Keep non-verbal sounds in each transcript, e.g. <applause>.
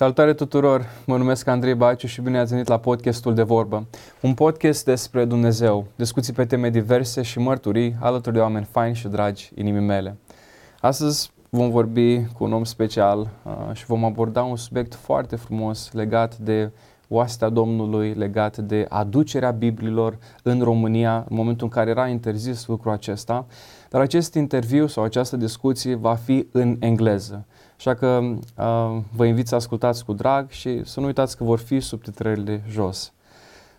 Salutare tuturor! Mă numesc Andrei Baciu și bine ați venit la podcastul de vorbă. Un podcast despre Dumnezeu, discuții pe teme diverse și mărturii alături de oameni faini și dragi inimii mele. Astăzi vom vorbi cu un om special uh, și vom aborda un subiect foarte frumos legat de oastea Domnului, legat de aducerea Bibliilor în România, în momentul în care era interzis lucrul acesta. Dar acest interviu sau această discuție va fi în engleză. Așa că uh, vă invit să ascultați cu drag și să nu uitați că vor fi subtitrările jos.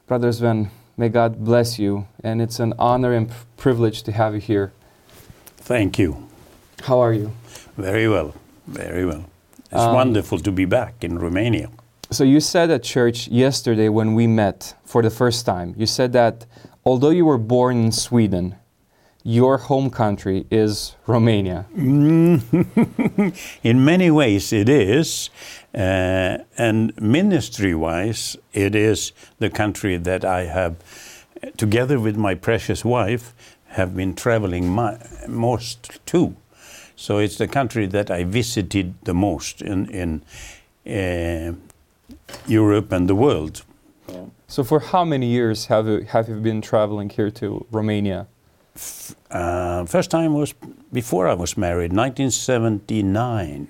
Brother Sven, may God bless you and it's an honor and privilege to have you here. Thank you. How are you? Very well. Very well. It's Um, wonderful to be back in Romania. So you said at church yesterday when we met for the first time, you said that although you were born in Sweden, your home country is Romania. <laughs> in many ways, it is. Uh, and ministry wise, it is the country that I have, together with my precious wife, have been traveling my, most to. So it's the country that I visited the most in, in uh, Europe and the world. So for how many years have you, have you been traveling here to Romania? Uh, first time was before I was married, 1979,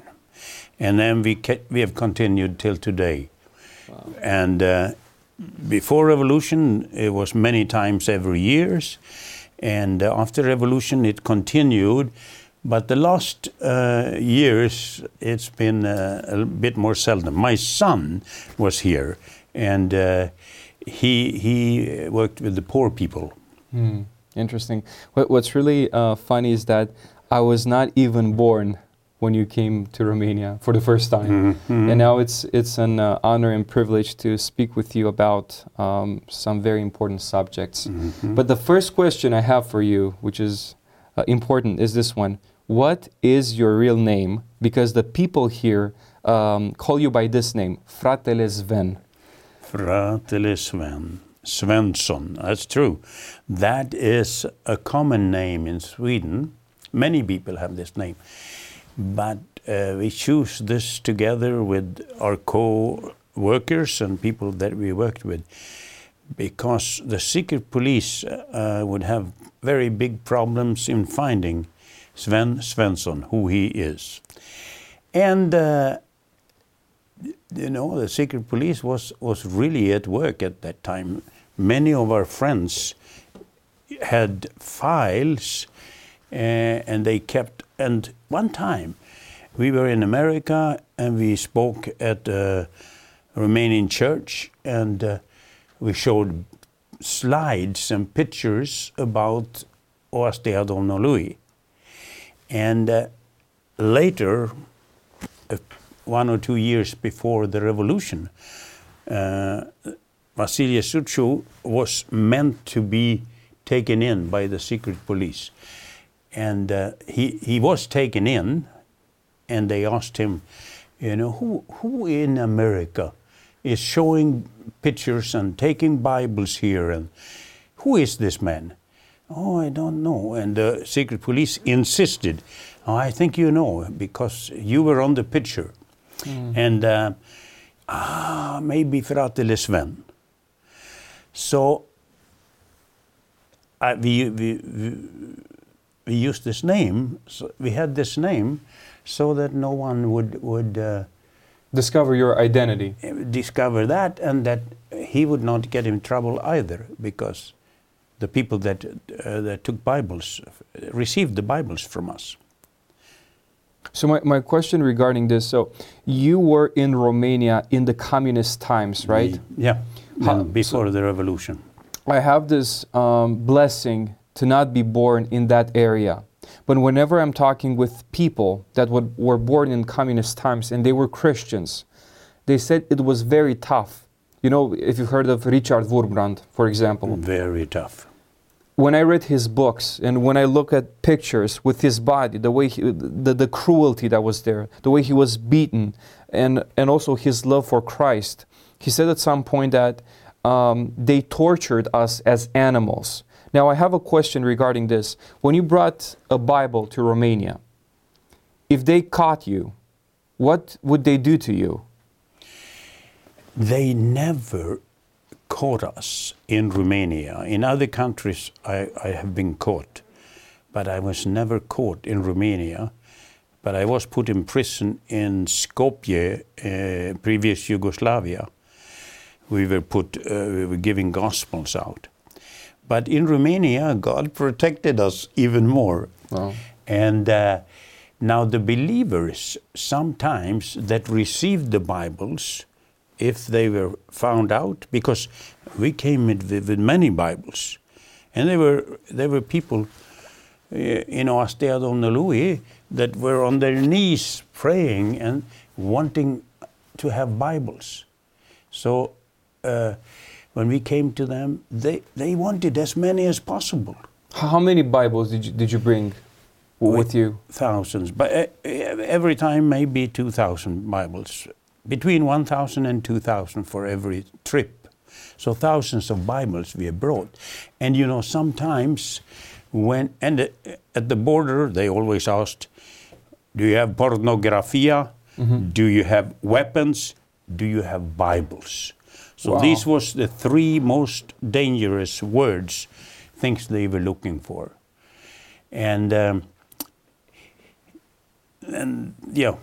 and then we ca- we have continued till today. And uh, before revolution, it was many times every years, and uh, after revolution, it continued. But the last uh, years, it's been uh, a bit more seldom. My son was here, and uh, he he worked with the poor people. Hmm, interesting. What, what's really uh, funny is that I was not even born when you came to Romania for the first time, Mhm. and now it's it's an uh, honor and privilege to speak with you about um, some very important subjects. Mhm. But the first question I have for you, which is uh, important, is this one: What is your real name? Because the people here um, call you by this name, Fratele Sven. Fratele Sven. Svensson, that's true. That is a common name in Sweden. Many people have this name. But uh, we choose this together with our co workers and people that we worked with because the secret police uh, would have very big problems in finding Sven Svensson, who he is. And uh, you know, the secret police was, was really at work at that time. Many of our friends had files uh, and they kept, and one time we were in America and we spoke at a Romanian church and uh, we showed slides and pictures about Oastea Domnului. And uh, later, one or two years before the revolution, uh, Vasile Suciu was meant to be taken in by the secret police. And uh, he, he was taken in, and they asked him, you know, who, who in America is showing pictures and taking Bibles here? And who is this man? Oh, I don't know. And the secret police insisted, oh, I think you know, because you were on the picture. And uh, ah, maybe Fratele Sven. So uh, we, we, we, we used this name, so we had this name so that no one would, would uh, Discover your identity. discover that and that he would not get in trouble either because the people that, uh, that took Bibles received the Bibles from us. So my, my question regarding this, so you were in Romania in the communist times, right? Yeah, How- before the revolution. I have this um, blessing to not be born in that area. But whenever I'm talking with people that would, were born in communist times and they were Christians, they said it was very tough. You know, if you've heard of Richard Wurmbrand, for example, Very tough. when I read his books and when I look at pictures with his body, the way he, the, the cruelty that was there, the way he was beaten, and, and also his love for Christ, he said at some point that um, they tortured us as animals. Now, I have a question regarding this. When you brought a Bible to Romania, if they caught you, what would they do to you? they never caught us in Romania. In other countries, I, I have been caught, but I was never caught in Romania. But I was put in prison in Skopje, uh, previous Yugoslavia. We were put, uh, we were giving gospels out. But in Romania, God protected us even more. Wow. And uh, now the believers sometimes that received the Bibles, if they were found out, because we came with, with many Bibles, and there were there were people in Oastea Domnului that were on their knees praying and wanting to have Bibles. So uh, when we came to them, they, they wanted as many as possible. How many Bibles did you, did you bring w- with you? Thousands, but uh, every time maybe 2,000 Bibles, between 1,000 and 2,000 for every trip. So thousands of Bibles we brought. And you know, sometimes when, and uh, at the border, they always asked, do you have pornografia? Do you have weapons? Do you have Bibles? So Wow. these was the three most dangerous words, things they were looking for. And um, and yeah,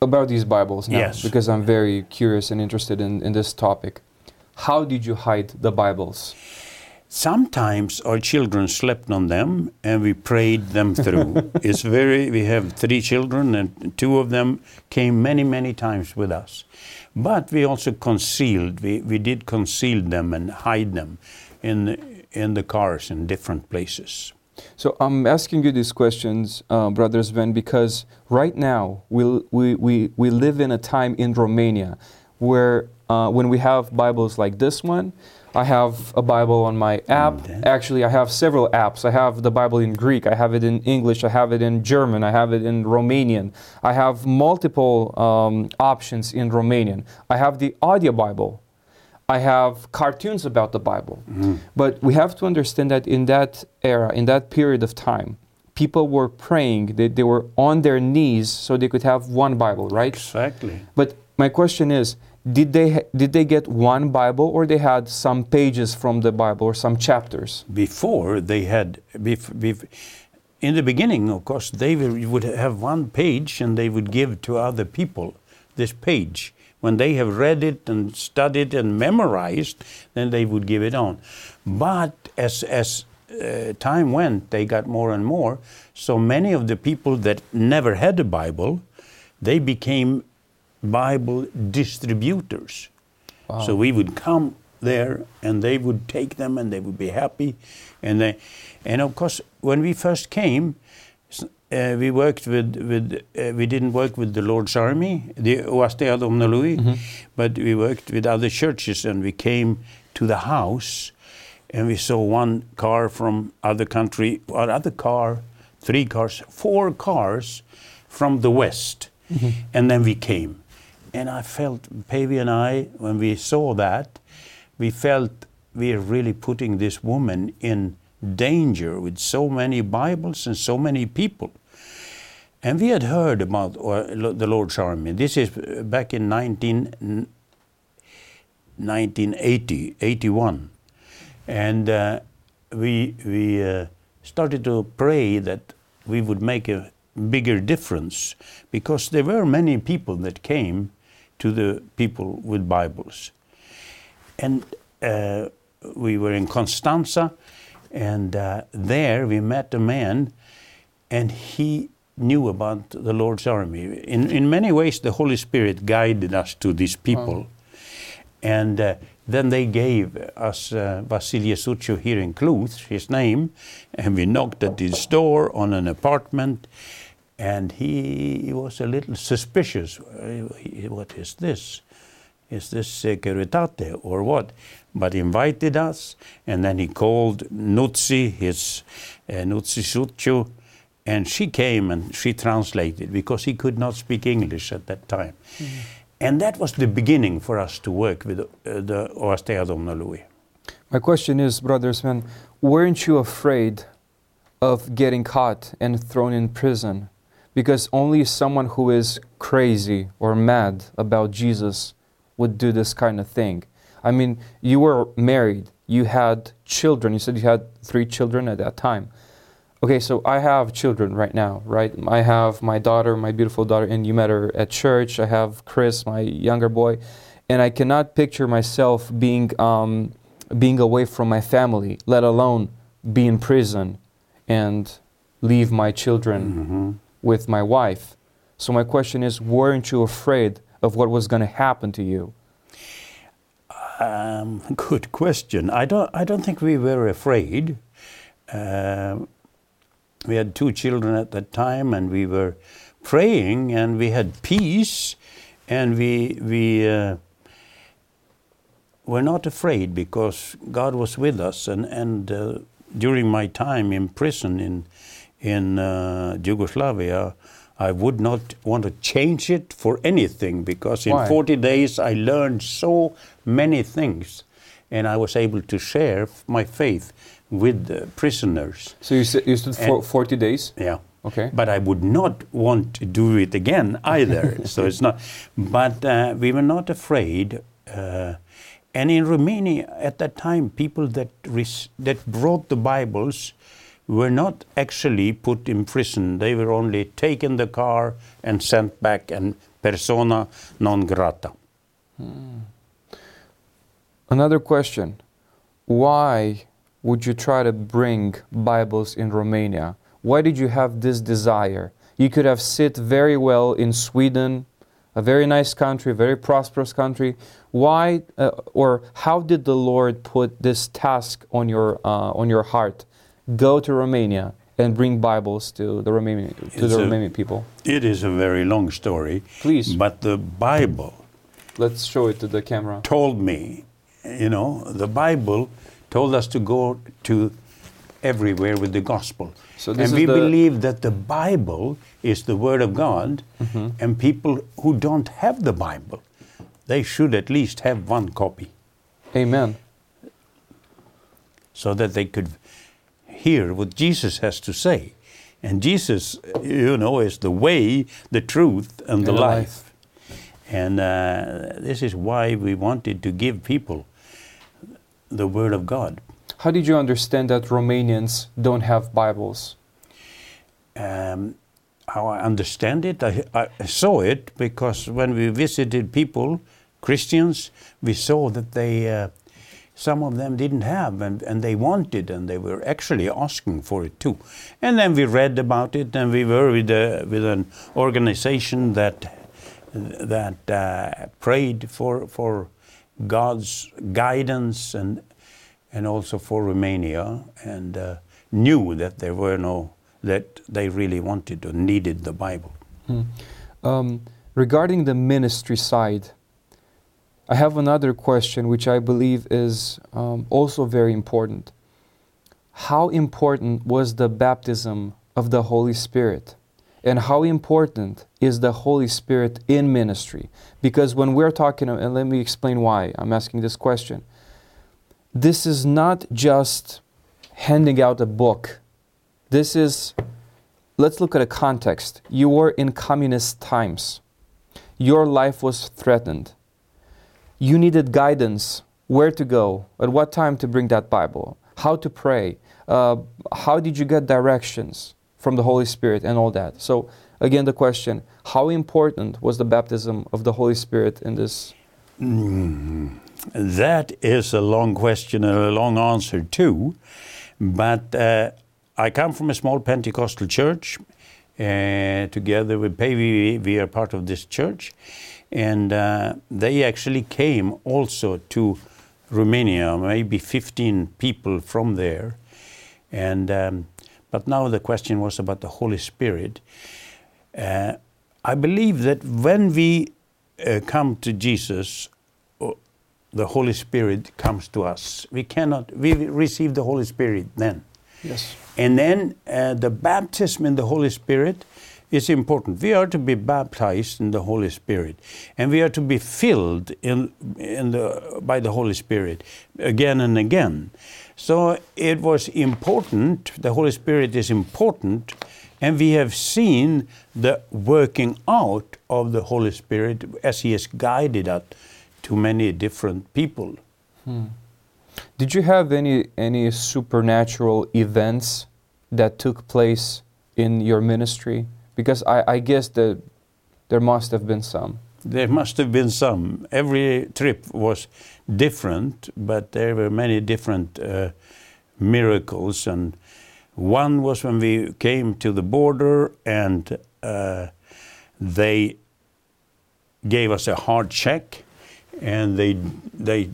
About these Bibles now, Yes. because I'm very curious and interested in, in this topic. How did you hide the Bibles? Sometimes our children slept on them and we prayed them through. <laughs> it's very we have three children and two of them came many many times with us. But we also concealed. We, we did conceal them and hide them in the, in the cars in different places. So I'm asking you these questions, uh, Brother Sven, because right now we, we, we, we live in a time in Romania where uh, when we have Bibles like this one, I have a Bible on my app. Actually, I have several apps. I have the Bible in Greek, I have it in English, I have it in German, I have it in Romanian. I have multiple um, options in Romanian. I have the audio Bible. I have cartoons about the Bible. But we have to understand that in that era, in that period of time, people were praying, they, they were on their knees so they could have one Bible, right? Exactly. But my question is, did they did they get one Bible or they had some pages from the Bible or some chapters? before they had bef- bef- in the beginning of course they would have one page and they would give to other people this page. When they have read it and studied and memorized then they would give it on. But as as uh, time went they got more and more. So many of the people that never had a bible they became bible distributors so we would come there and they would take them and they would be happy. And they, and of course, when we first came, uh, we worked with, with uh, we didn't work with the Lord's Army, the Oastea Domnului, but we worked with other churches and we came to the house and we saw one car from other country, or other car, three cars, four cars from the west. And then we came. And I felt, Päivi and I, when we saw that, we felt we are really putting this woman in danger with so many Bibles and so many people. And we had heard about uh, the Lord's Army. This is uh, back in 19, 1980, 81. And uh, we, we uh, started to pray that we would make a bigger difference because there were many people that came to the people with Bibles. And uh, we were in Constanza, and uh, there we met a man, and he knew about the Lord's army. In, in many ways, the Holy Spirit guided us to these people. And uh, then they gave us uh, Vasile Suciu here in Cluj, his name, and we knocked at his door on an apartment, and he was a little suspicious. What is this? Is this Securitate or what? But invited us, and then he called Nutsi, his uh, Nutsi and she came and she translated because he could not speak English at that time. And that was the beginning for us to work with uh, the Oastea Domnului. My question is, Brother Sven, weren't you afraid of getting caught and thrown in prison? Because only someone who is crazy or mad about Jesus would do this kind of thing. I mean, you were married, you had children, you said you had three children at that time. Okay, so I have children right now, right? I have my daughter, my beautiful daughter, and you met her at church. I have Chris, my younger boy, and I cannot picture myself being um, being away from my family, let alone be in prison and leave my children Mhm. With my wife. So my question is, weren't you afraid of what was going to happen to you? Um, good question. I don't. I don't think we were afraid. Um we had two children at that time, and we were praying, and we had peace, and we we uh, were not afraid because God was with us. And and uh, during my time in prison in in uh, Yugoslavia. I would not want to change it for anything because in Why? 40 days I learned so many things and I was able to share my faith with the prisoners. So you, you stood for And- 40 days? Yeah. Okay. But I would not want to do it again either. <laughs> so it's not. But uh, we were not afraid. Uh, and in Romania at that time, people that that brought the Bibles were not actually put in prison. They were only taken the car and sent back, and persona non grata. Another question. Why would you try to bring Bibles in Romania? Why did you have this desire? You could have sit very well in Sweden, a very nice country, a very prosperous country. Why uh, or how did the Lord put this task on your uh, on your heart? Go to Romania and bring Bibles to the Romanian to It's the a- Romanian people. It is a very long story. Please. But the Bible Let's show it to the camera. told me, you know, the Bible told us to go to everywhere with the gospel. So and we believe that the Bible is the Word of God, Mm-hmm. and people who don't have the Bible, they should at least have one copy Amen. so that they could hear what Jesus has to say. And Jesus, you know, is the way, the truth, and the And the life. life. And uh, this is why we wanted to give people the Word of God. How did you understand that Romanians don't have Bibles? Um, how I understand it, I, I saw it because when we visited people, Christians, we saw that they, uh, some of them didn't have and, and they wanted and they were actually asking for it too. And then we read about it and we were with, a, with an organization that, that uh, prayed for, for God's guidance and, and also for Romania and uh, knew that there were no, that they really wanted or needed the Bible. Um, regarding the ministry side, I have another question which I believe is um, also very important. How important was the baptism of the Holy Spirit? And how important is the Holy Spirit in ministry? Because when we're talking, and let me explain why I'm asking this question. This is not just handing out a book. This is, let's look at a context. You were in communist times, your life was threatened. You needed guidance where to go, at what time to bring that Bible, how to pray, uh, how did you get directions from the Holy Spirit, and all that. So, again, the question how important was the baptism of the Holy Spirit in this? That is a long question and a long answer too. But uh, I come from a small Pentecostal church. Uh, together with Päivi, we are part of this church. And uh, they actually came also to Romania, maybe 15 people from there. And, um, but now the question was about the Holy Spirit. Uh, I believe that when we uh, come to Jesus, the Holy Spirit comes to us. We cannot, we receive the Holy Spirit then. Yes. And then uh, the baptism in the Holy Spirit is important. We are to be baptized in the Holy Spirit, and we are to be filled in, in the, by the Holy Spirit again and again. So it was important, the Holy Spirit is important And we have seen the working out of the Holy Spirit as He has guided us to many different people. Hmm. Did you have any any supernatural events that took place in your ministry? Because I, I guess that there must have been some. There must have been some. Every trip was different, but there were many different uh, miracles. And one was when we came to the border and uh, they gave us a hard check and they, they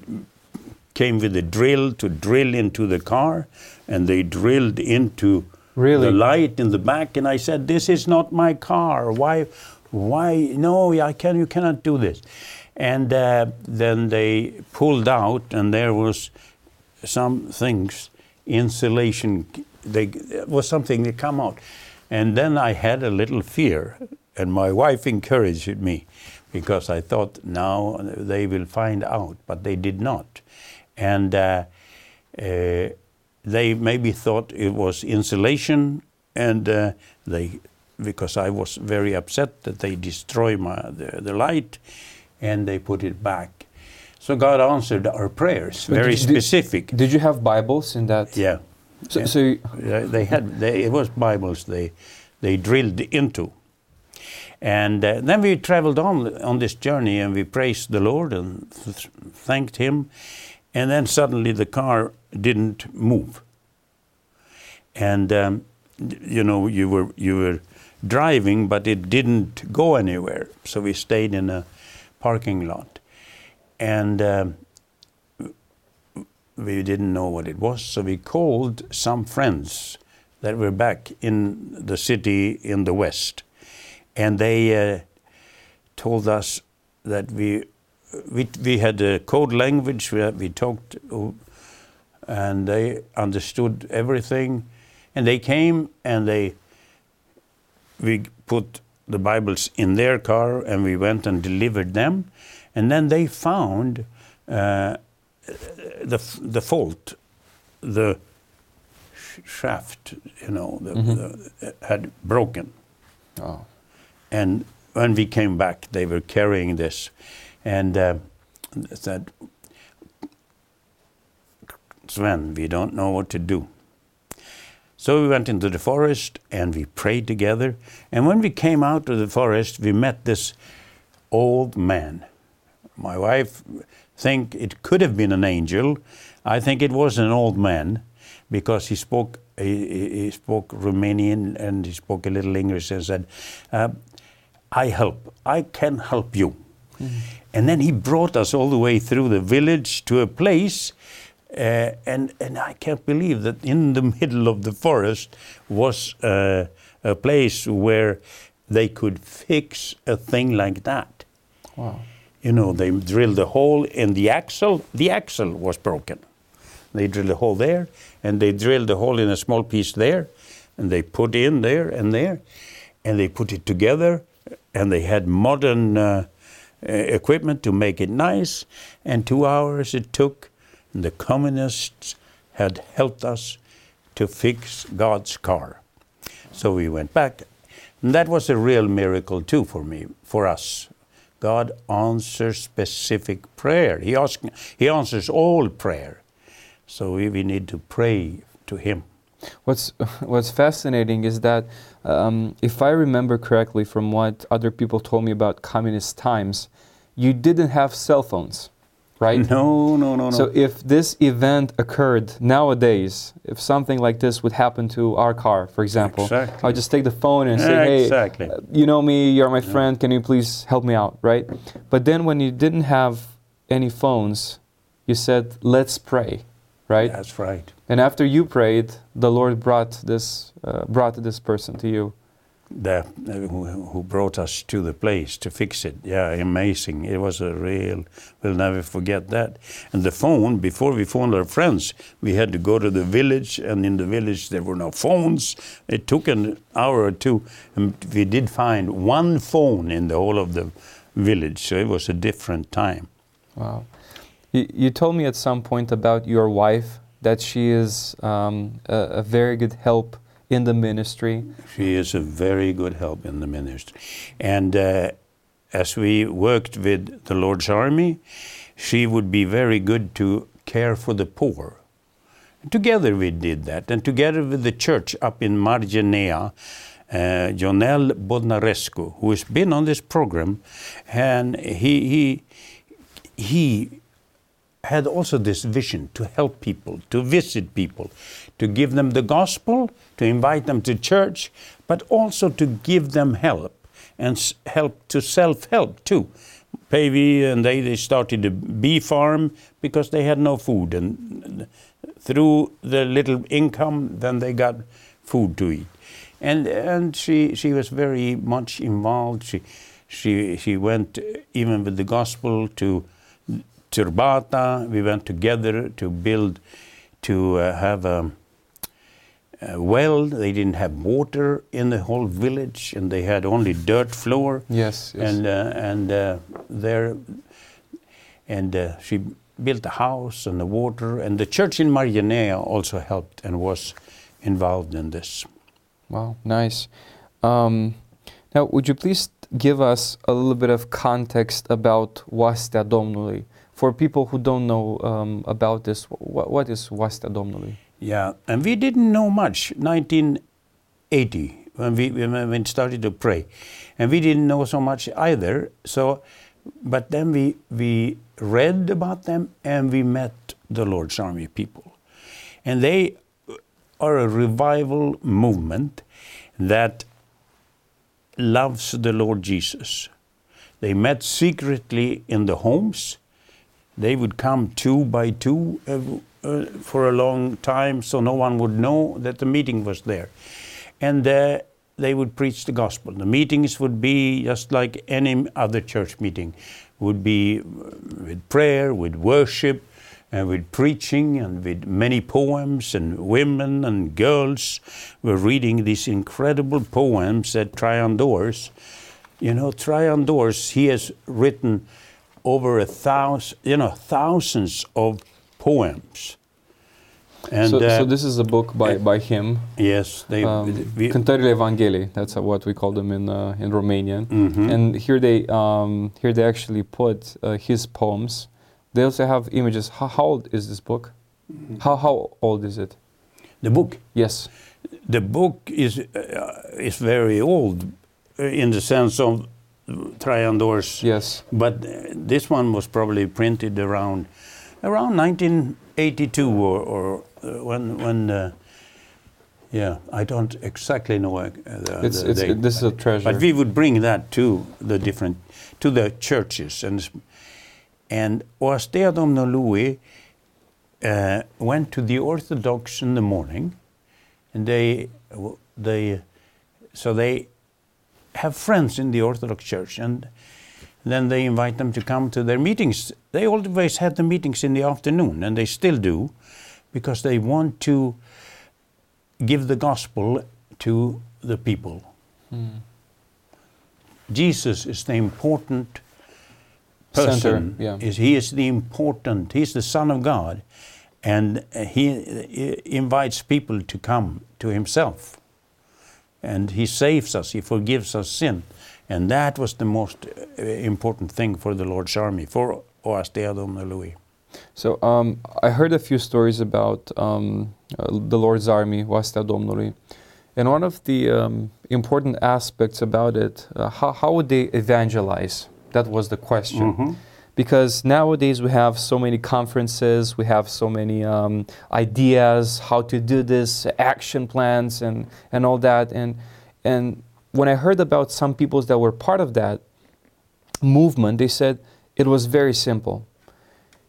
came with a drill to drill into the car and they drilled into Really? the light in the back and I said this is not my car. Why why no I can you cannot do this. And uh, then they pulled out and there was some things insulation they was something that come out. And then I had a little fear and my wife encouraged me because I thought now they will find out but they did not. And uh, uh, they maybe thought it was insulation and uh, they because I was very upset that they destroy my the, the light and they put it back. So God answered our prayers But very did- did- specific. Did you have Bibles in that? yeah. So, Yeah. so you- they had they, it was Bibles they they drilled into, and uh, then we traveled on on this journey and we praised the Lord and th- thanked Him, and then suddenly the car didn't move, and um, you know you were you were driving but it didn't go anywhere, so we stayed in a parking lot, and. Um, we didn't know what it was, so we called some friends that were back in the city in the west, and they uh, told us that we we we had a code language where we talked, and they understood everything, and they came and they we put the Bibles in their car and we went and delivered them, and then they found. Uh, the the fault, the sh- shaft, you know, the, the, had broken. oh, And when we came back, they were carrying this, and uh, said, "Sven, we don't know what to do." So we went into the forest and we prayed together. And when we came out of the forest, we met this old man. My wife think it could have been an angel. I think it was an old man because he spoke he, he- spoke Romanian and he spoke a little English and said, uh, "I help. I can help you." And then he brought us all the way through the village to a place, uh, and and I can't believe that in the middle of the forest was uh, a place where they could fix a thing like that. wow. You know, they drilled a hole in the axle. The axle was broken. They drilled a hole there, and they drilled a hole in a small piece there, and they put in there and there, and they put it together, and they had modern uh, uh, Uh, equipment to make it nice. And two hours it took, and the communists had helped us to fix God's car. So we went back. And that was a real miracle too for me, for us. God answers specific prayer. He, ask, he answers all prayer. So we, we need to pray to Him. What's What's fascinating is that, um, if I remember correctly from what other people told me about communist times, you didn't have cell phones, right? No, <laughs> no, no, no. So if this event occurred nowadays, if something like this would happen to our car, for example, Exactly. I'll just take the phone and say, "Hey, Exactly. you know me, you're my friend. Can you please help me out?" Right? But then when you didn't have any phones, you said, "Let's pray," right? That's right. And after you prayed, the Lord brought this uh, brought this person to you. The, uh, who, who brought us to the place to fix it. Yeah, amazing. It was a real, we'll never forget that. And the phone, before we phoned our friends, we had to go to the village, and in the village there were no phones. It took an hour or two, and we did find one phone in the whole of the village, so it was a different time. Wow. You, you told me at some point about your wife that she is um, a, a very good help in the ministry. She is a very good help in the ministry. And uh, as we worked with the Lord's Army, she would be very good to care for the poor. Together we did that, and together with the church up in Marginea, uh, Jonel Bodnarescu, who has been on this program, and he, he, he had also this vision to help people, to visit people, to give them the gospel, to invite them to church, but also to give them help and help to self-help too. Päivi and they, they started a bee farm because they had no food and through the little income then they got food to eat. And and she she was very much involved. She she she went even with the gospel to Turbata. We went together to build to uh, have a, a well. They didn't have water in the whole village, and they had only dirt floor. Yes, yes. And uh, and uh, there, and uh, she built a house and the water, and the church in Marginea also helped and was involved in this. Wow, nice. Um, now, would you please give us a little bit of context about Oastea Domnului? For people who don't know um, about this, wh- what is Oastea Domnului? Yeah, and we didn't know much. 1980 when we when started to pray, and we didn't know so much either. So, but then we we read about them and we met the Lord's Army people, and they are a revival movement that loves the Lord Jesus. They met secretly in the homes. They would come two by two uh, uh, for a long time so no one would know that the meeting was there. And uh, they would preach the gospel. The meetings would be just like any other church meeting, would be uh, with prayer, with worship, and with preaching, and with many poems, and women and girls were reading these incredible poems that Dorz. You know, Traian Dorz, he has written over a thousand, you know, thousands of poems. And so, uh, so this is a book by, uh, by him, yes, they um, we- Cântările Evangheliei. That's what we call them in uh, in Romanian. Mhm. And here they um, here they actually put uh, his poems. They also have images. How, how old is this book? Mm-hmm. How how old is it? the book. Yes. The book is uh, is very old, uh, in the sense of Traian Dorz. Yes. But uh, this one was probably printed around around 1982 or, or uh, when when uh, yeah I don't exactly know uh, the, It's the it's date. this is a treasure. But we would bring that to the different to the churches and and Oastea Domnului uh, went to the Orthodox in the morning, and they they so they have friends in the Orthodox Church, and then they invite them to come to their meetings. They always had the meetings in the afternoon, and they still do, because they want to give the gospel to the people. Hmm. Jesus is the important Center, person. yeah. Is he is the important. He's the Son of God, and he invites people to come to Himself. And He saves us. He forgives us sin, and that was the most uh, important thing for the Lord's army for Oastea Domnului. So um, I heard a few stories about um, uh, the Lord's Army, Oastea Domnului. And one of the um, important aspects about it, uh, how, how would they evangelize? That was the question. Mhm. Because nowadays we have so many conferences, we have so many um, ideas how to do this, action plans, and, and all that. And, and when I heard about some people that were part of that movement, they said it was very simple.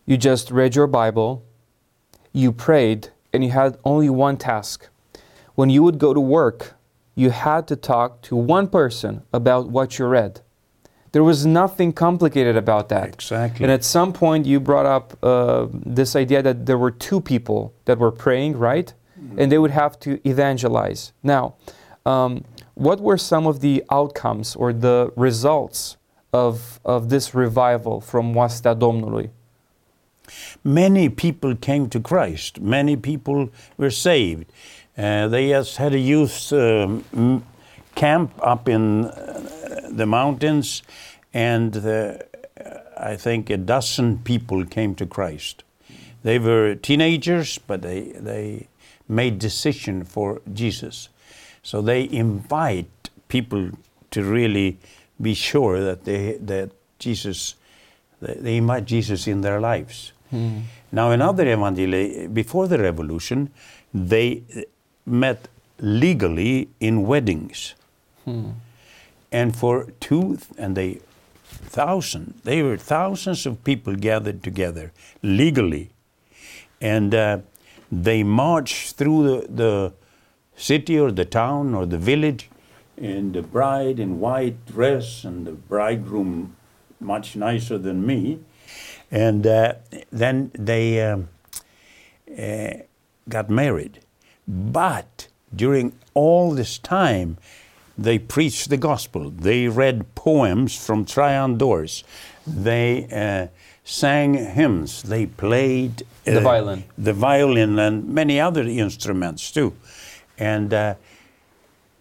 You just read your Bible, you prayed, and you had only one task. When you would go to work, you had to talk to one person about what you read. There was nothing complicated about that. Exactly. And at some point, you brought up uh, this idea that there were two people that were praying, right? And they would have to evangelize. Now, um, what were some of the outcomes or the results of, of this revival from Oastea Domnului? many people came to Christ. Many people were saved. Uh, they just had a youth um, camp up in uh, the mountains, and the, I think a dozen people came to Christ. They were teenagers, but they, they made decision for Jesus. So they invite people to really be sure that they that Jesus, they invite Jesus in their lives. Hmm. Now, another evangeli before the revolution, they met legally in weddings, hmm. And for two and they thousand they were thousands of people gathered together legally, and uh, they marched through the, the city or the town or the village, and the bride in white dress and the bridegroom much nicer than me, and uh, then they. Um, uh, got married. But during all this time, they preached the gospel. They read poems from Traian Dorz. They uh, sang hymns. They played uh, The violin. the violin, and many other instruments too. And uh,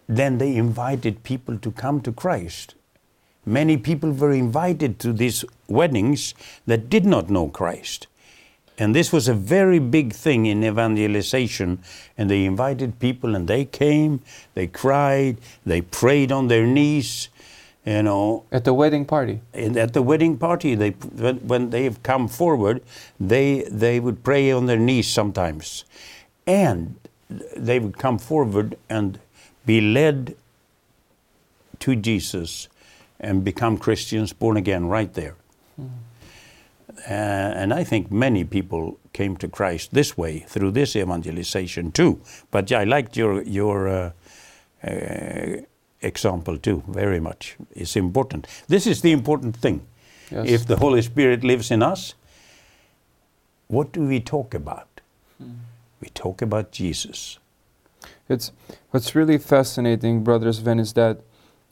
then they invited people to come to Christ. Many people were invited to these weddings that did not know Christ. And this was a very big thing in evangelization. And they invited people, and they came, they cried, they prayed on their knees, you know. At the wedding party. And at the wedding party, they, when, they have come forward, they, they would pray on their knees sometimes. And they would come forward and be led to Jesus and become Christians, born again, right there. Hmm. Uh, and I think many people came to Christ this way through this evangelization too. But yeah, I liked your your uh, uh, example too very much. It's important. This is the important thing. Yes. If the Holy Spirit lives in us, what do we talk about? We talk about Jesus. It's what's really fascinating, brothers Sven, is that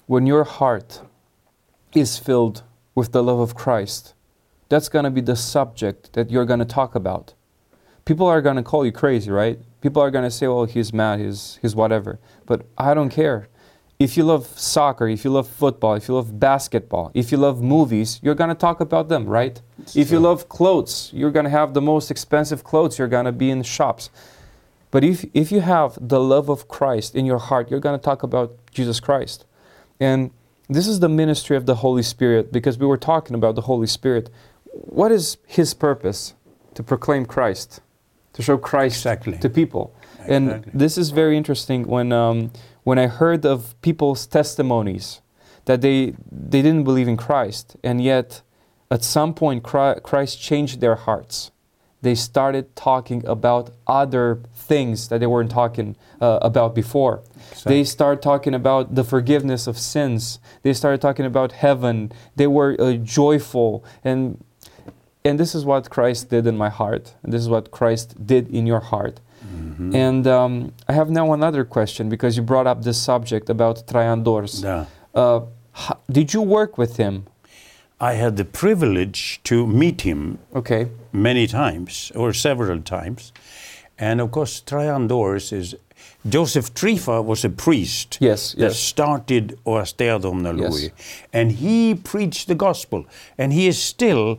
when your heart is filled with the love of Christ, that's going to be the subject that you're going to talk about. People are going to call you crazy, right? People are going to say, "Well, he's mad, he's he's whatever." But I don't care. If you love soccer, if you love football, if you love basketball, if you love movies, you're going to talk about them, right? if you love clothes, you're going to have the most expensive clothes, you're going to be in shops. But if, if you have the love of Christ in your heart, you're going to talk about Jesus Christ. And this is the ministry of the Holy Spirit because we were talking about the Holy Spirit. What is His purpose? To proclaim Christ, to show Christ Exactly. to people. And this is very interesting when, um, when I heard of people's testimonies that they, they didn't believe in Christ, and yet at some point Christ changed their hearts they started talking about other things that they weren't talking uh, about before. They started talking about the forgiveness of sins. They started talking about heaven. They were uh, joyful and and this is what Christ did in my heart. And this is what Christ did in your heart. Mm-hmm. And um, I have now another question because you brought up this subject about Traian Dorz. Yeah. Uh, ho- did you work with him? I had the privilege to meet him Okay. many times or several times. And of course, Traian Dorz is Joseph Trifa was a priest Yes, that yes. started Oastea Domnului. Yes. And he preached the gospel. And he is still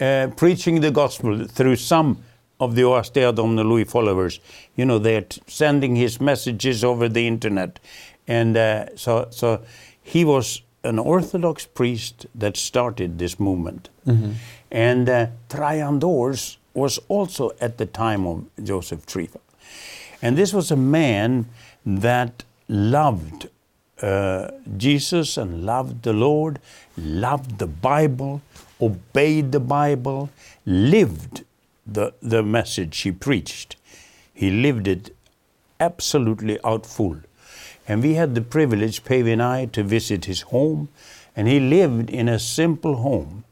uh, preaching the gospel through some of the Oastea Domnului followers. You know, they're t- sending his messages over the internet. And uh, so, so he was an Orthodox priest that started this movement. And uh, Traian Dorz was also at the time of Joseph Trifa. And this was a man that loved uh, Jesus and loved the Lord, loved the Bible, obeyed the Bible, lived the, the message he preached. He lived it absolutely out full. And we had the privilege, Päivi and I, to visit his home. And he lived in a simple home.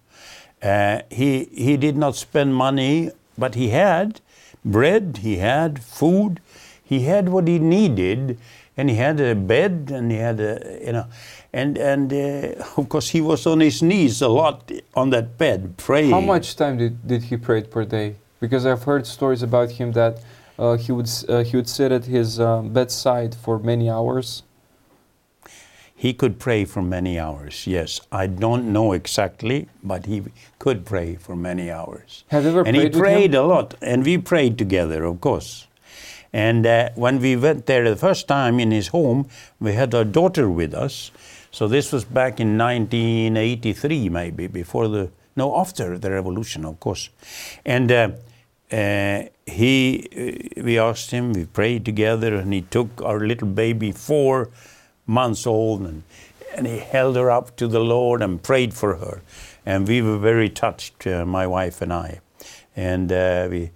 Uh, he, he did not spend money, but he had bread, he had food, he had what he needed, and he had a bed, and he had a, you know, and, and uh, <laughs> of course he was on his knees a lot on that bed praying. How much time did, did he pray per day? Because I've heard stories about him that uh, he would uh, he would sit at his uh, bedside for many hours. He could pray for many hours, yes. I don't know exactly, but he could pray for many hours. Have you ever and he prayed with prayed a lot, and we prayed together, of course. And uh, when we went there the first time in his home, we had our daughter with us. So this was back in 1983, maybe, before the, no, after the revolution, of course. And uh, uh, he, uh, we asked him, we prayed together, and he took our little baby, four months old, and, and he held her up to the Lord and prayed for her. And we were very touched, uh, my wife and I. And uh, we,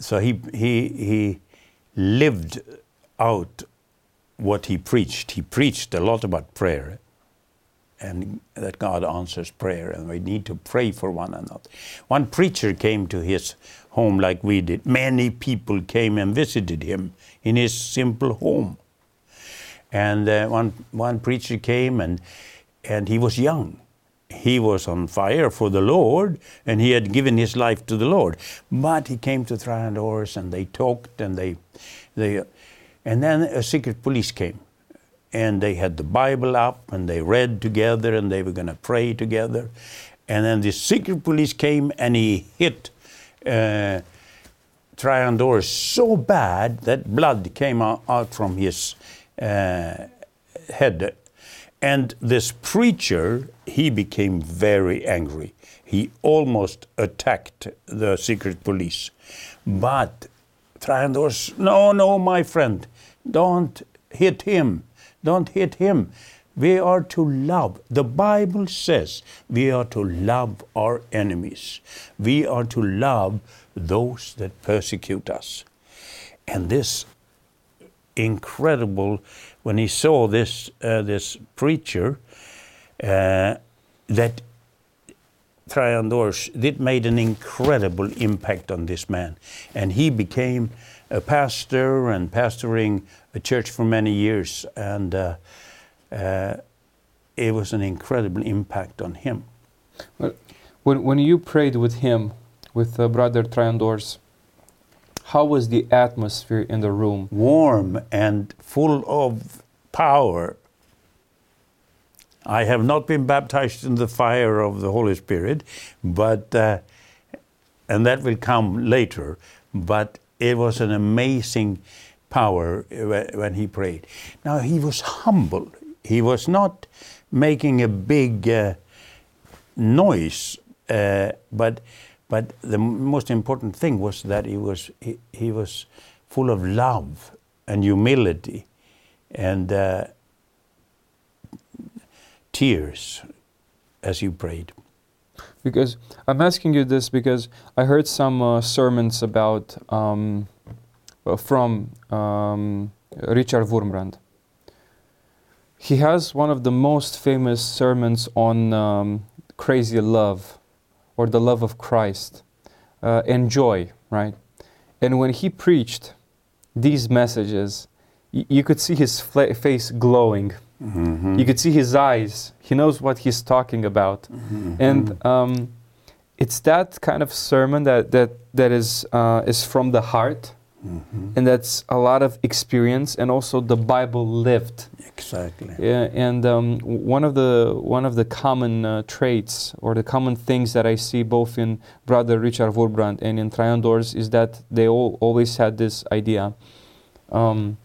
so he, he, he lived out what he preached. He preached a lot about prayer and that God answers prayer and we need to pray for one another. One preacher came to his home like we did. Many people came and visited him in his simple home. And uh, one, one preacher came and, and he was young. He was on fire for the Lord and he had given his life to the Lord. But he came to Traian Dorz and they talked and they, they, and then a secret police came and they had the Bible up and they read together and they were going to pray together. And then the secret police came and he hit uh, so bad that blood came out, out from his uh, head. And this preacher, he became very angry. He almost attacked the secret police. But Traian Dorz, no, no, my friend, don't hit him. Don't hit him. We are to love. The Bible says we are to love our enemies. We are to love those that persecute us. And this incredible, when he saw this, uh, this preacher, uh, that Traian Dorz, it made an incredible impact on this man. And he became a pastor and pastoring a church for many years. And uh, uh, it was an incredible impact on him. When, when you prayed with him, with uh, Brother Traian Dorz, how was the atmosphere in the room? Warm and full of power. I have not been baptized in the fire of the Holy Spirit, but uh, and that will come later. But it was an amazing power when he prayed. Now he was humble. He was not making a big uh, noise, uh, but but the most important thing was that he was he, he was full of love and humility and uh, tears as you prayed. Because I'm asking you this because I heard some uh, sermons about um, uh, from um, Richard Wurmbrand. He has one of the most famous sermons on um, crazy love or the love of Christ uh, and joy, right? And when he preached these messages, y- you could see his fla- face glowing. Mhm. You could see his eyes. He knows what he's talking about. Mhm. And um, it's that kind of sermon that, that, that is, uh, is from the heart, Mhm. and that's a lot of experience and also the Bible lived. Exactly. Yeah, and um, one of the one of the common uh, traits or the common things that I see both in Brother Richard Wurmbrand and in Traian Dorz is that they all always had this idea: um,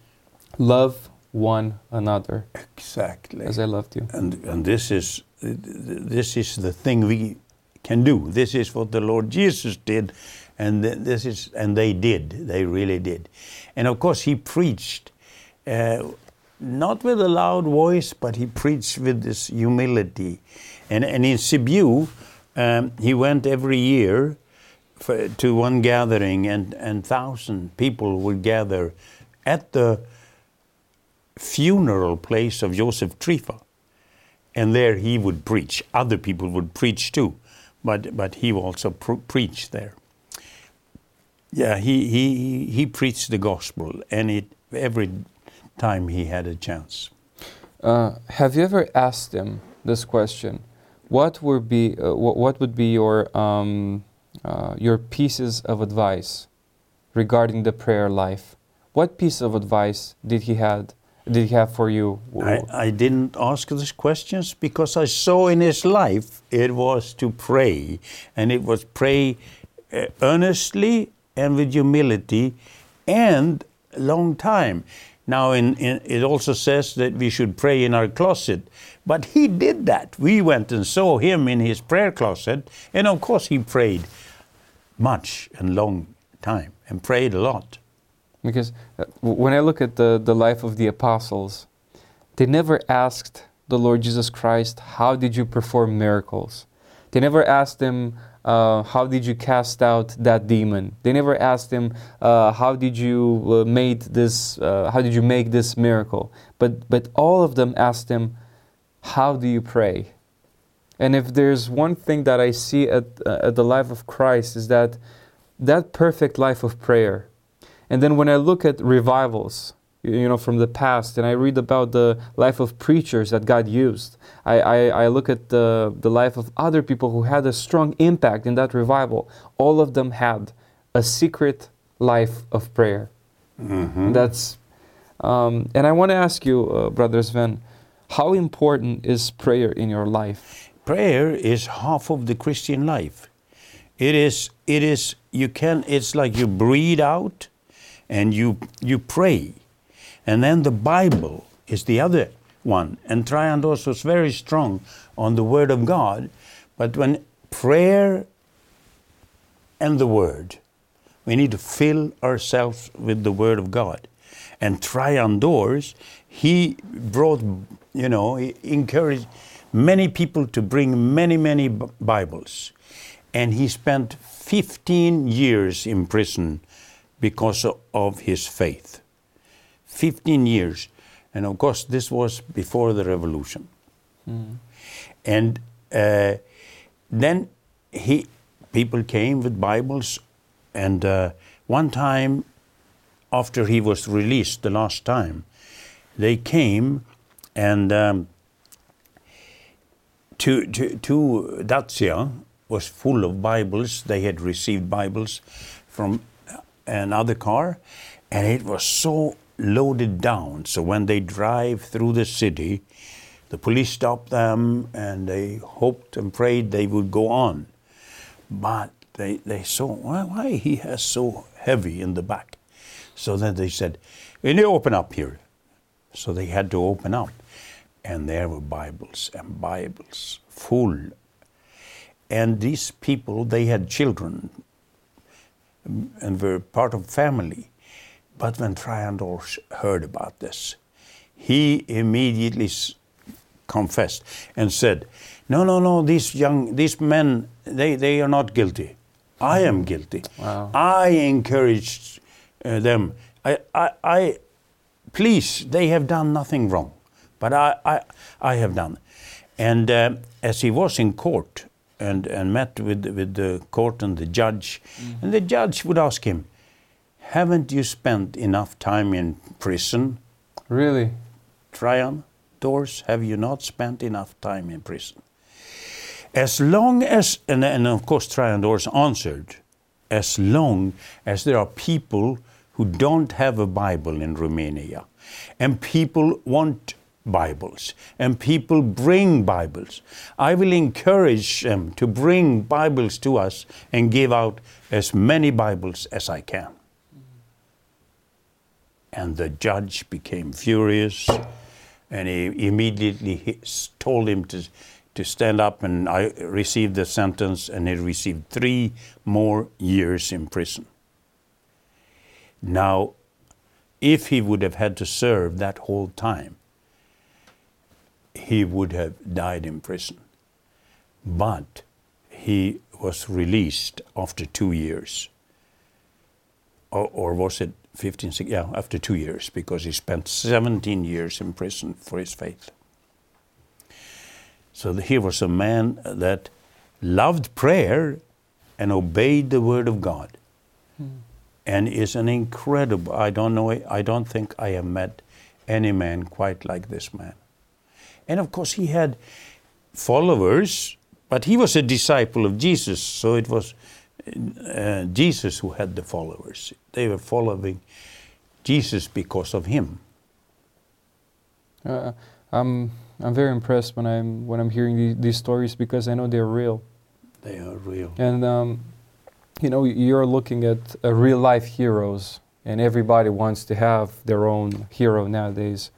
love one another Exactly. as I loved you. and and this is this is the thing we can do. This is what the Lord Jesus did, and th- this is and they did. They really did, and of course he preached. Uh, not with a loud voice, but he preached with this humility. And, and in Sibiu, um, he went every year for, to one gathering, and, and thousand people would gather at the funeral place of Joseph Trifa. And there he would preach. Other people would preach too, but, but he also pr- preached there. Yeah, he, he, he preached the gospel, and it, every time he had a chance. Uh, have you ever asked him this question? What would be uh, what, what would be your um, uh, your pieces of advice regarding the prayer life. What piece of advice did he had did he have for you? I, I didn't ask these questions because I saw in his life it was to pray, and it was pray uh, earnestly and with humility and long time. Now, in, in, it also says that we should pray in our closet, but he did that. We went and saw him in his prayer closet, and of course, he prayed much and long time and prayed a lot. Because uh, when I look at the, the life of the apostles, they never asked the Lord Jesus Christ, How did you perform miracles? They never asked him, uh, How did you cast out that demon? They never asked him, uh, How did you uh, made this? Uh, how did you make this miracle? But but all of them asked him, How do you pray? And if there's one thing that I see at, uh, at the life of Christ is that that perfect life of prayer and then when I look at revivals, you know, from the past, and I read about the life of preachers that God used, I, I, I look at the, the life of other people who had a strong impact in that revival. All of them had a secret life of prayer. Mm-hmm. That's, um, and I want to ask you, uh, Brother Sven, how important is prayer in your life? Prayer is half of the Christian life. It is, it is, you can, it's like you breathe out and you, you pray. And then the Bible is the other one. And Traian Dorz was very strong on the Word of God. But when prayer and the Word, we need to fill ourselves with the Word of God. And Traian Dorz, he brought, you know, he encouraged many people to bring many, many Bibles. And he spent 15 years in prison because of his faith. 15 years. And of course, this was before the revolution. Mm. And uh, then he, people came with Bibles, and uh, one time after he was released the last time, they came and um, to, to, to Dacia was full of Bibles. They had received Bibles from another car, and it was so loaded down. So when they drive through the city, the police stopped them and they hoped and prayed they would go on. But they, they saw, why, why he has so heavy in the back? So then they said, need to open up here. So they had to open up. And there were Bibles and Bibles full. And these people, they had children, and were part of family. But when Traian Dorz heard about this, he immediately confessed and said, "No, no, no. These young, these men, they, they are not guilty. I am guilty. Wow. I encouraged uh, them. I, I, I, please, they have done nothing wrong, but I, I, I have done." And uh, as he was in court, and, and met with, with the court and the judge. Mm-hmm. And the judge would ask him, Haven't you spent enough time in prison? Really? Traian, Dorz, have you not spent enough time in prison? As long as, and, and of course, Traian Dorz answered, as long as there are people who don't have a Bible in Romania, and people want Bibles and people bring Bibles. I will encourage them to bring Bibles to us and give out as many Bibles as I can. And the judge became furious and he immediately told him to, to stand up and I received the sentence and he received three more years in prison. Now, if he would have had to serve that whole time, he would have died in prison. But he was released after two years. Or, or was it 15, yeah, after two years, because he spent 17 years in prison for his faith. So here was a man that loved prayer and obeyed the word of God. Hmm. And is an incredible, I don't know, I don't think I have met any man quite like this man. And of course, he had followers, but he was a disciple of Jesus, so it was uh, Jesus who had the followers. They were following Jesus because of him. Uh, I'm I'm very impressed when I'm when I'm hearing these, these stories because I know they're real. They are real. And um, you know, you're looking at uh, real life heroes, and everybody wants to have their own hero nowadays.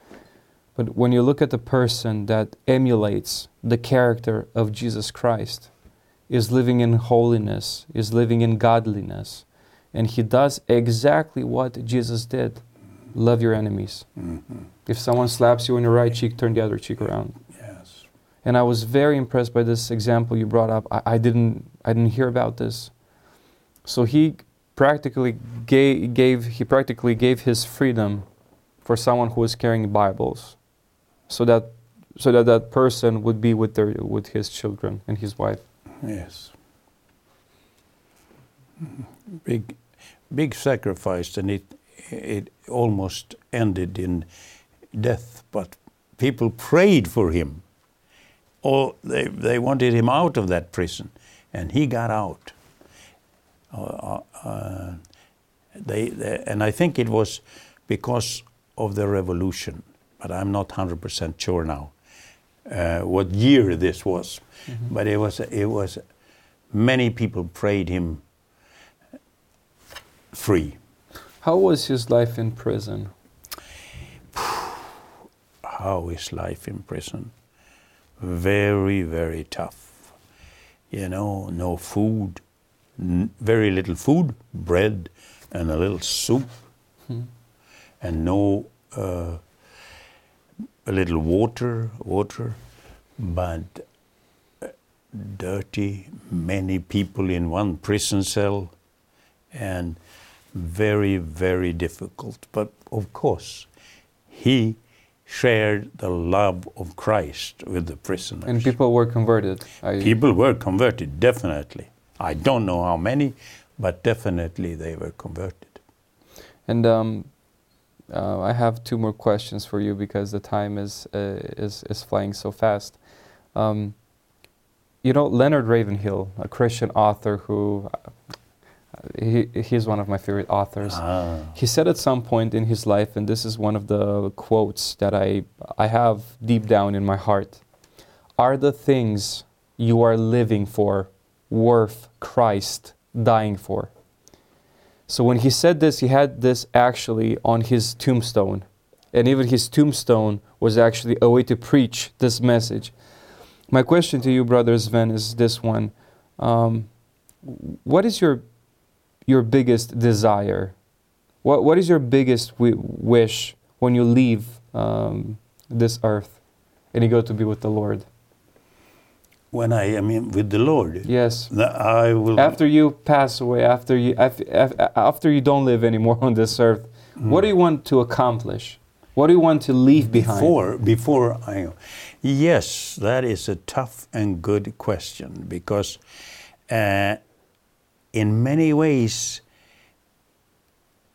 But when you look at the person that emulates the character of Jesus Christ, is living in holiness, is living in godliness, and he does exactly what Jesus did love your enemies. Mhm. If someone slaps you on your right cheek, turn the other cheek around. Yes. And I was very impressed by this example you brought up. I, I didn't I didn't hear about this. So he practically gave, gave he practically gave his freedom for someone who was carrying Bibles, so that so that that person would be with their with his children and his wife. Yes. Big, big sacrifice, and it it almost ended in death. But people prayed for him. Or they they wanted him out of that prison, and he got out. Uh, uh, they, they and I think it was because of the revolution, but I'm not hundred percent sure now uh, what year this was. But it was it was many people prayed him free. How was his life in prison? <sighs> How is life in prison? Very very tough. You know, no food, n- very little food, bread and a little soup, Hmm. and no uh, a little water, water, but uh, dirty, many people in one prison cell, and very, very difficult. But of course, he shared the love of Christ with the prisoners. And people were converted. I, People were converted, definitely. I don't know how many, but definitely they were converted. And um, uh, I have two more questions for you because the time is uh, is is flying so fast. Um, you know Leonard Ravenhill, a Christian author who uh, he he's one of my favorite authors. Ah, He said at some point in his life, and this is one of the quotes that I I have deep down in my heart: "Are the things you are living for worth Christ dying for?" So when he said this, he had this actually on his tombstone. And even his tombstone was actually a way to preach this message. My question to you, Brother Sven, is this one. Um, what is your, your biggest desire? What, what is your biggest wi- wish when you leave um, this earth and you go to be with the Lord? When I am in with the Lord, Yes. I will. After you pass away, after you, af- af- after you don't live anymore <laughs> on this earth, what do you want to accomplish? What do you want to leave behind? Before, before I, yes, that is a tough and good question because, uh, in many ways,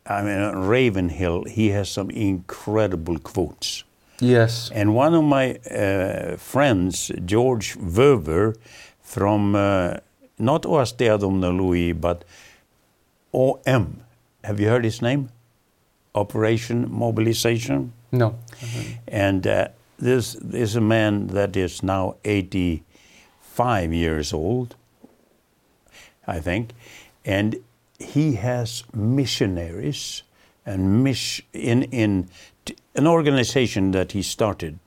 I mean, Ravenhill, he has some incredible quotes. Yes. And one of my uh, friends, George Verwer, from uh, not Oastea Domnului, but OM. Have you heard his name? Operation Mobilization. No. And uh, this is a man that is now 85 years old, I think. And he has missionaries and miss in, in an organization that he started.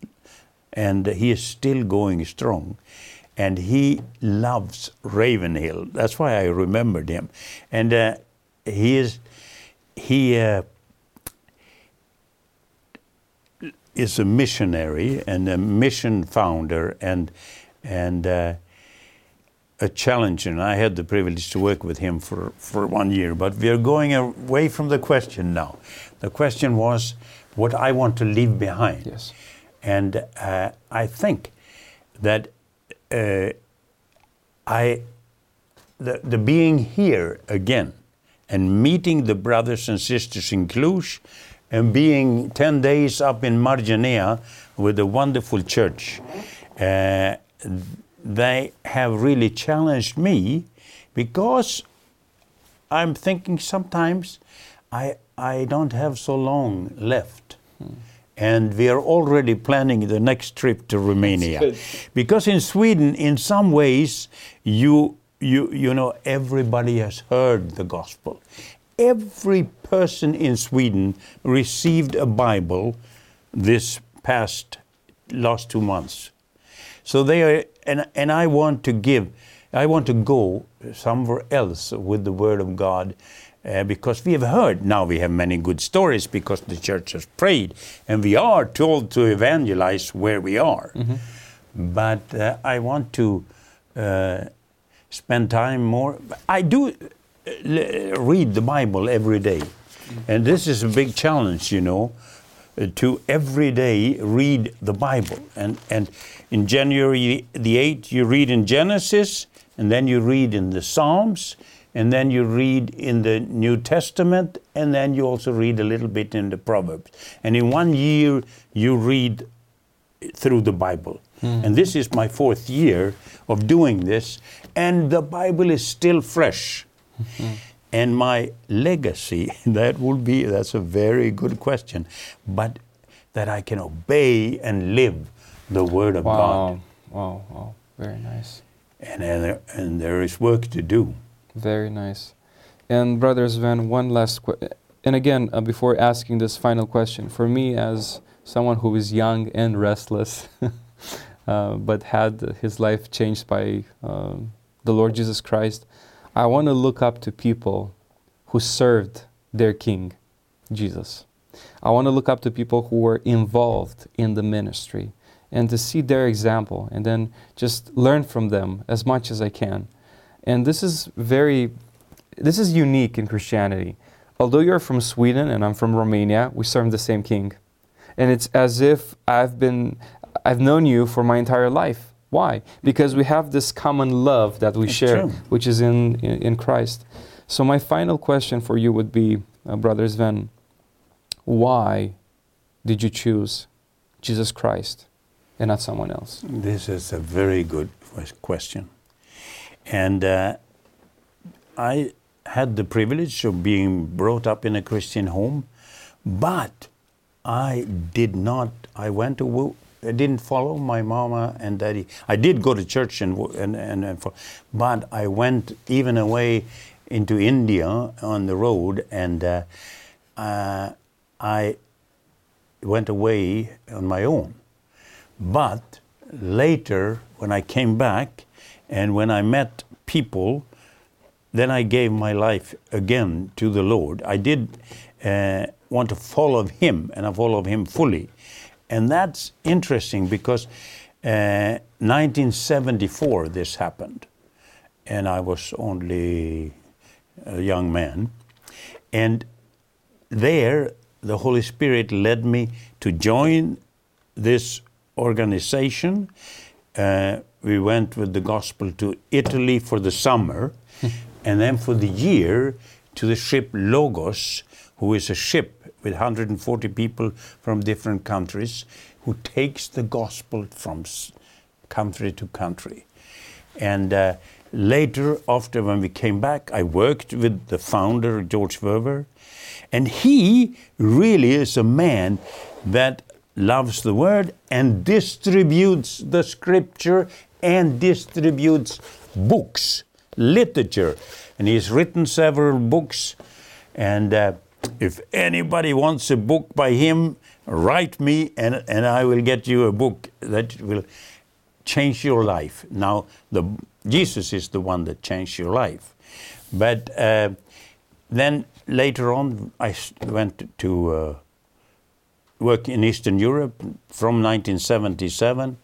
And he is still going strong. And he loves Ravenhill. That's why I remembered him. And uh, he is, he, uh, is a missionary and a mission founder and and uh, a challenger. And I had the privilege to work with him for, for one year. But we are going away from the question now. The question was what I want to leave behind. Yes. And uh, I think that uh, I, the, the being here again and meeting the brothers and sisters in Cluj and being 10 days up in Marginea with a wonderful church, uh, they have really challenged me because I'm thinking sometimes I, I don't have so long left. And we are already planning the next trip to Romania. Because in Sweden, in some ways, you, you, you know, everybody has heard the gospel. Every person in Sweden received a Bible this past last two months. So they are, and, and I want to give, I want to go somewhere else with the Word of God uh, because we have heard, now we have many good stories because the church has prayed and we are told to evangelize where we are. But uh, I want to uh, spend time more. I do uh, l- read the Bible every day. And this is a big challenge, you know, to every day read the Bible. And, and in January the 8th, you read in Genesis, and then you read in the Psalms, and then you read in the New Testament, and then you also read a little bit in the Proverbs. And in one year, you read through the Bible. Hmm. And this is my fourth year of doing this, and the Bible is still fresh. Mm-hmm. And my legacy, <laughs> that will be, that's a very good question, but that I can obey and live the Word of God. Wow. Wow. Wow. Very nice. And, and, there- and there is work to do. Very nice. And brother Sven, one last que- and again, uh, before asking this final question, for me as someone who is young and restless, <laughs> uh, but had his life changed by um the Lord Jesus Christ, I want to look up to people who served their King, Jesus. I want to look up to people who were involved in the ministry and to see their example and then just learn from them as much as I can. And this is very, this is unique in Christianity. Although you're from Sweden and I'm from Romania, we serve the same king. And it's as if I've been, I've known you for my entire life. Why? Because we have this common love that we It's share, true. which is in, in, in Christ. So my final question for you would be, uh, Brother Sven, why did you choose Jesus Christ and not someone else? This is a very good question. And uh, I had the privilege of being brought up in a Christian home, but I did not, I went to, I didn't follow my mama and daddy. I did go to church and, and, and, and but I went even away into India on the road and uh, uh, I went away on my own. But later, when I came back and when I met people, then I gave my life again to the Lord. I did uh, want to follow Him, and I followed Him fully. And that's interesting because uh, 1974 this happened, and I was only a young man. And there, the Holy Spirit led me to join this organization. Uh, we went with the gospel to Italy for the summer, <laughs> and then for the year to the ship Logos, who is a ship with 140 people from different countries, who takes the gospel from country to country. And uh, later, after when we came back, I worked with the founder, George Verwer. And he really is a man that loves the word and distributes the scripture and distributes books, literature. And he's written several books. And uh, if anybody wants a book by him, write me and, and I will get you a book that will change your life. Now, the, Jesus is the one that changed your life. But uh, then later on, I went to uh, work in Eastern Europe from 1977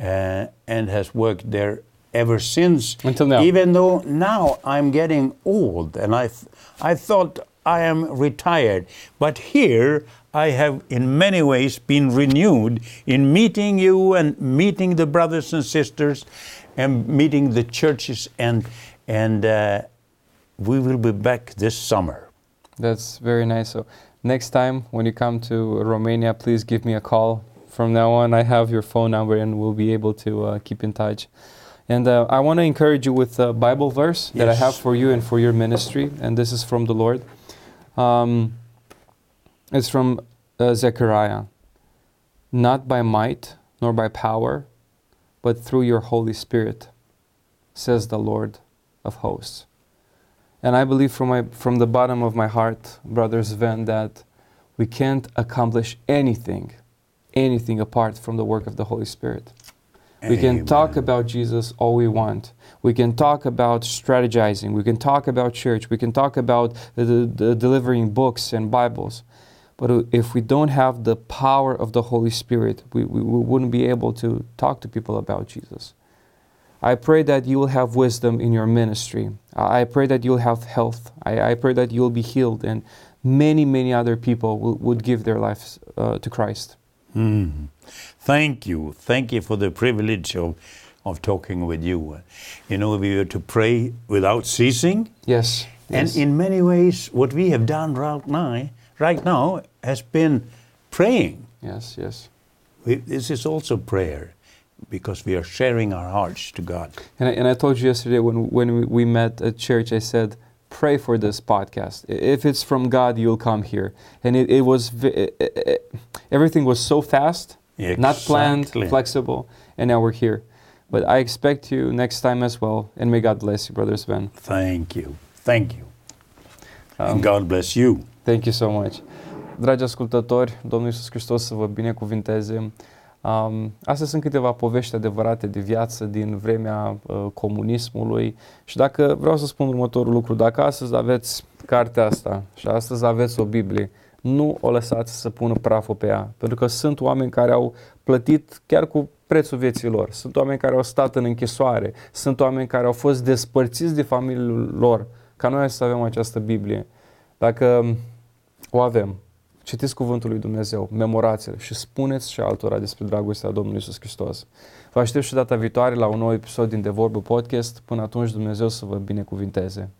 uh, and has worked there ever since. Until now. Even though now I'm getting old and I, th- I thought I am retired. But here I have in many ways been renewed in meeting you and meeting the brothers and sisters and meeting the churches and, and uh, we will be back this summer. That's very nice. So next time when you come to Romania, please give me a call. From now on, I have your phone number and we'll be able to uh, keep in touch. And uh, I want to encourage you with a Bible verse that I have for you and for your ministry, and this is from the Lord. Um, it's from uh, Zechariah. Not by might nor by power, but through your Holy Spirit, says the Lord of hosts. And I believe from, my, from the bottom of my heart, Brother Sven, that we can't accomplish anything, anything apart from the work of the Holy Spirit. We can talk about Jesus all we want. We can talk about strategizing. We can talk about church. We can talk about the, the, delivering books and Bibles. But if we don't have the power of the Holy Spirit, we, we, we wouldn't be able to talk to people about Jesus. I pray that you will have wisdom in your ministry. I I pray that you'll have health. I, I pray that you'll be healed, and many, many other people will, would give their lives uh, to Christ. Mm. Thank you. Thank you for the privilege of, of talking with you. You know, we were to pray without ceasing. Yes. And yes. in many ways, what we have done right now, right now has been praying. yes, yes. We, this is also prayer because we are sharing our hearts to God. And I, and I told you yesterday when, when we- we met at church, I said, pray for this podcast. If it's from God, you'll come here. And it, it was, v- i- i- i- everything was so fast, not planned, flexible, and now we're here. But I expect you next time as well. And may God bless you, Brother Sven. Thank you. Thank you. Um, and God bless you. Thank you so much. Dragi ascultători, Domnul Iisus Hristos să vă binecuvinteze. Um, astea sunt câteva povești adevărate de viață din vremea uh, comunismului. Și dacă vreau să spun următorul lucru, dacă astăzi aveți cartea asta și astăzi aveți o Biblie, nu o lăsați să pună praful pe ea, pentru că sunt oameni care au plătit chiar cu prețul vieții lor, sunt oameni care au stat în închisoare, sunt oameni care au fost despărțiți de familiile lor, ca noi să avem această Biblie. Dacă o avem, citiți cuvântul lui Dumnezeu, memorați-l și spuneți și altora despre dragostea Domnului Iisus Hristos. Vă aștept și data viitoare la un nou episod din De Vorbă Podcast. Până atunci Dumnezeu să vă binecuvinteze.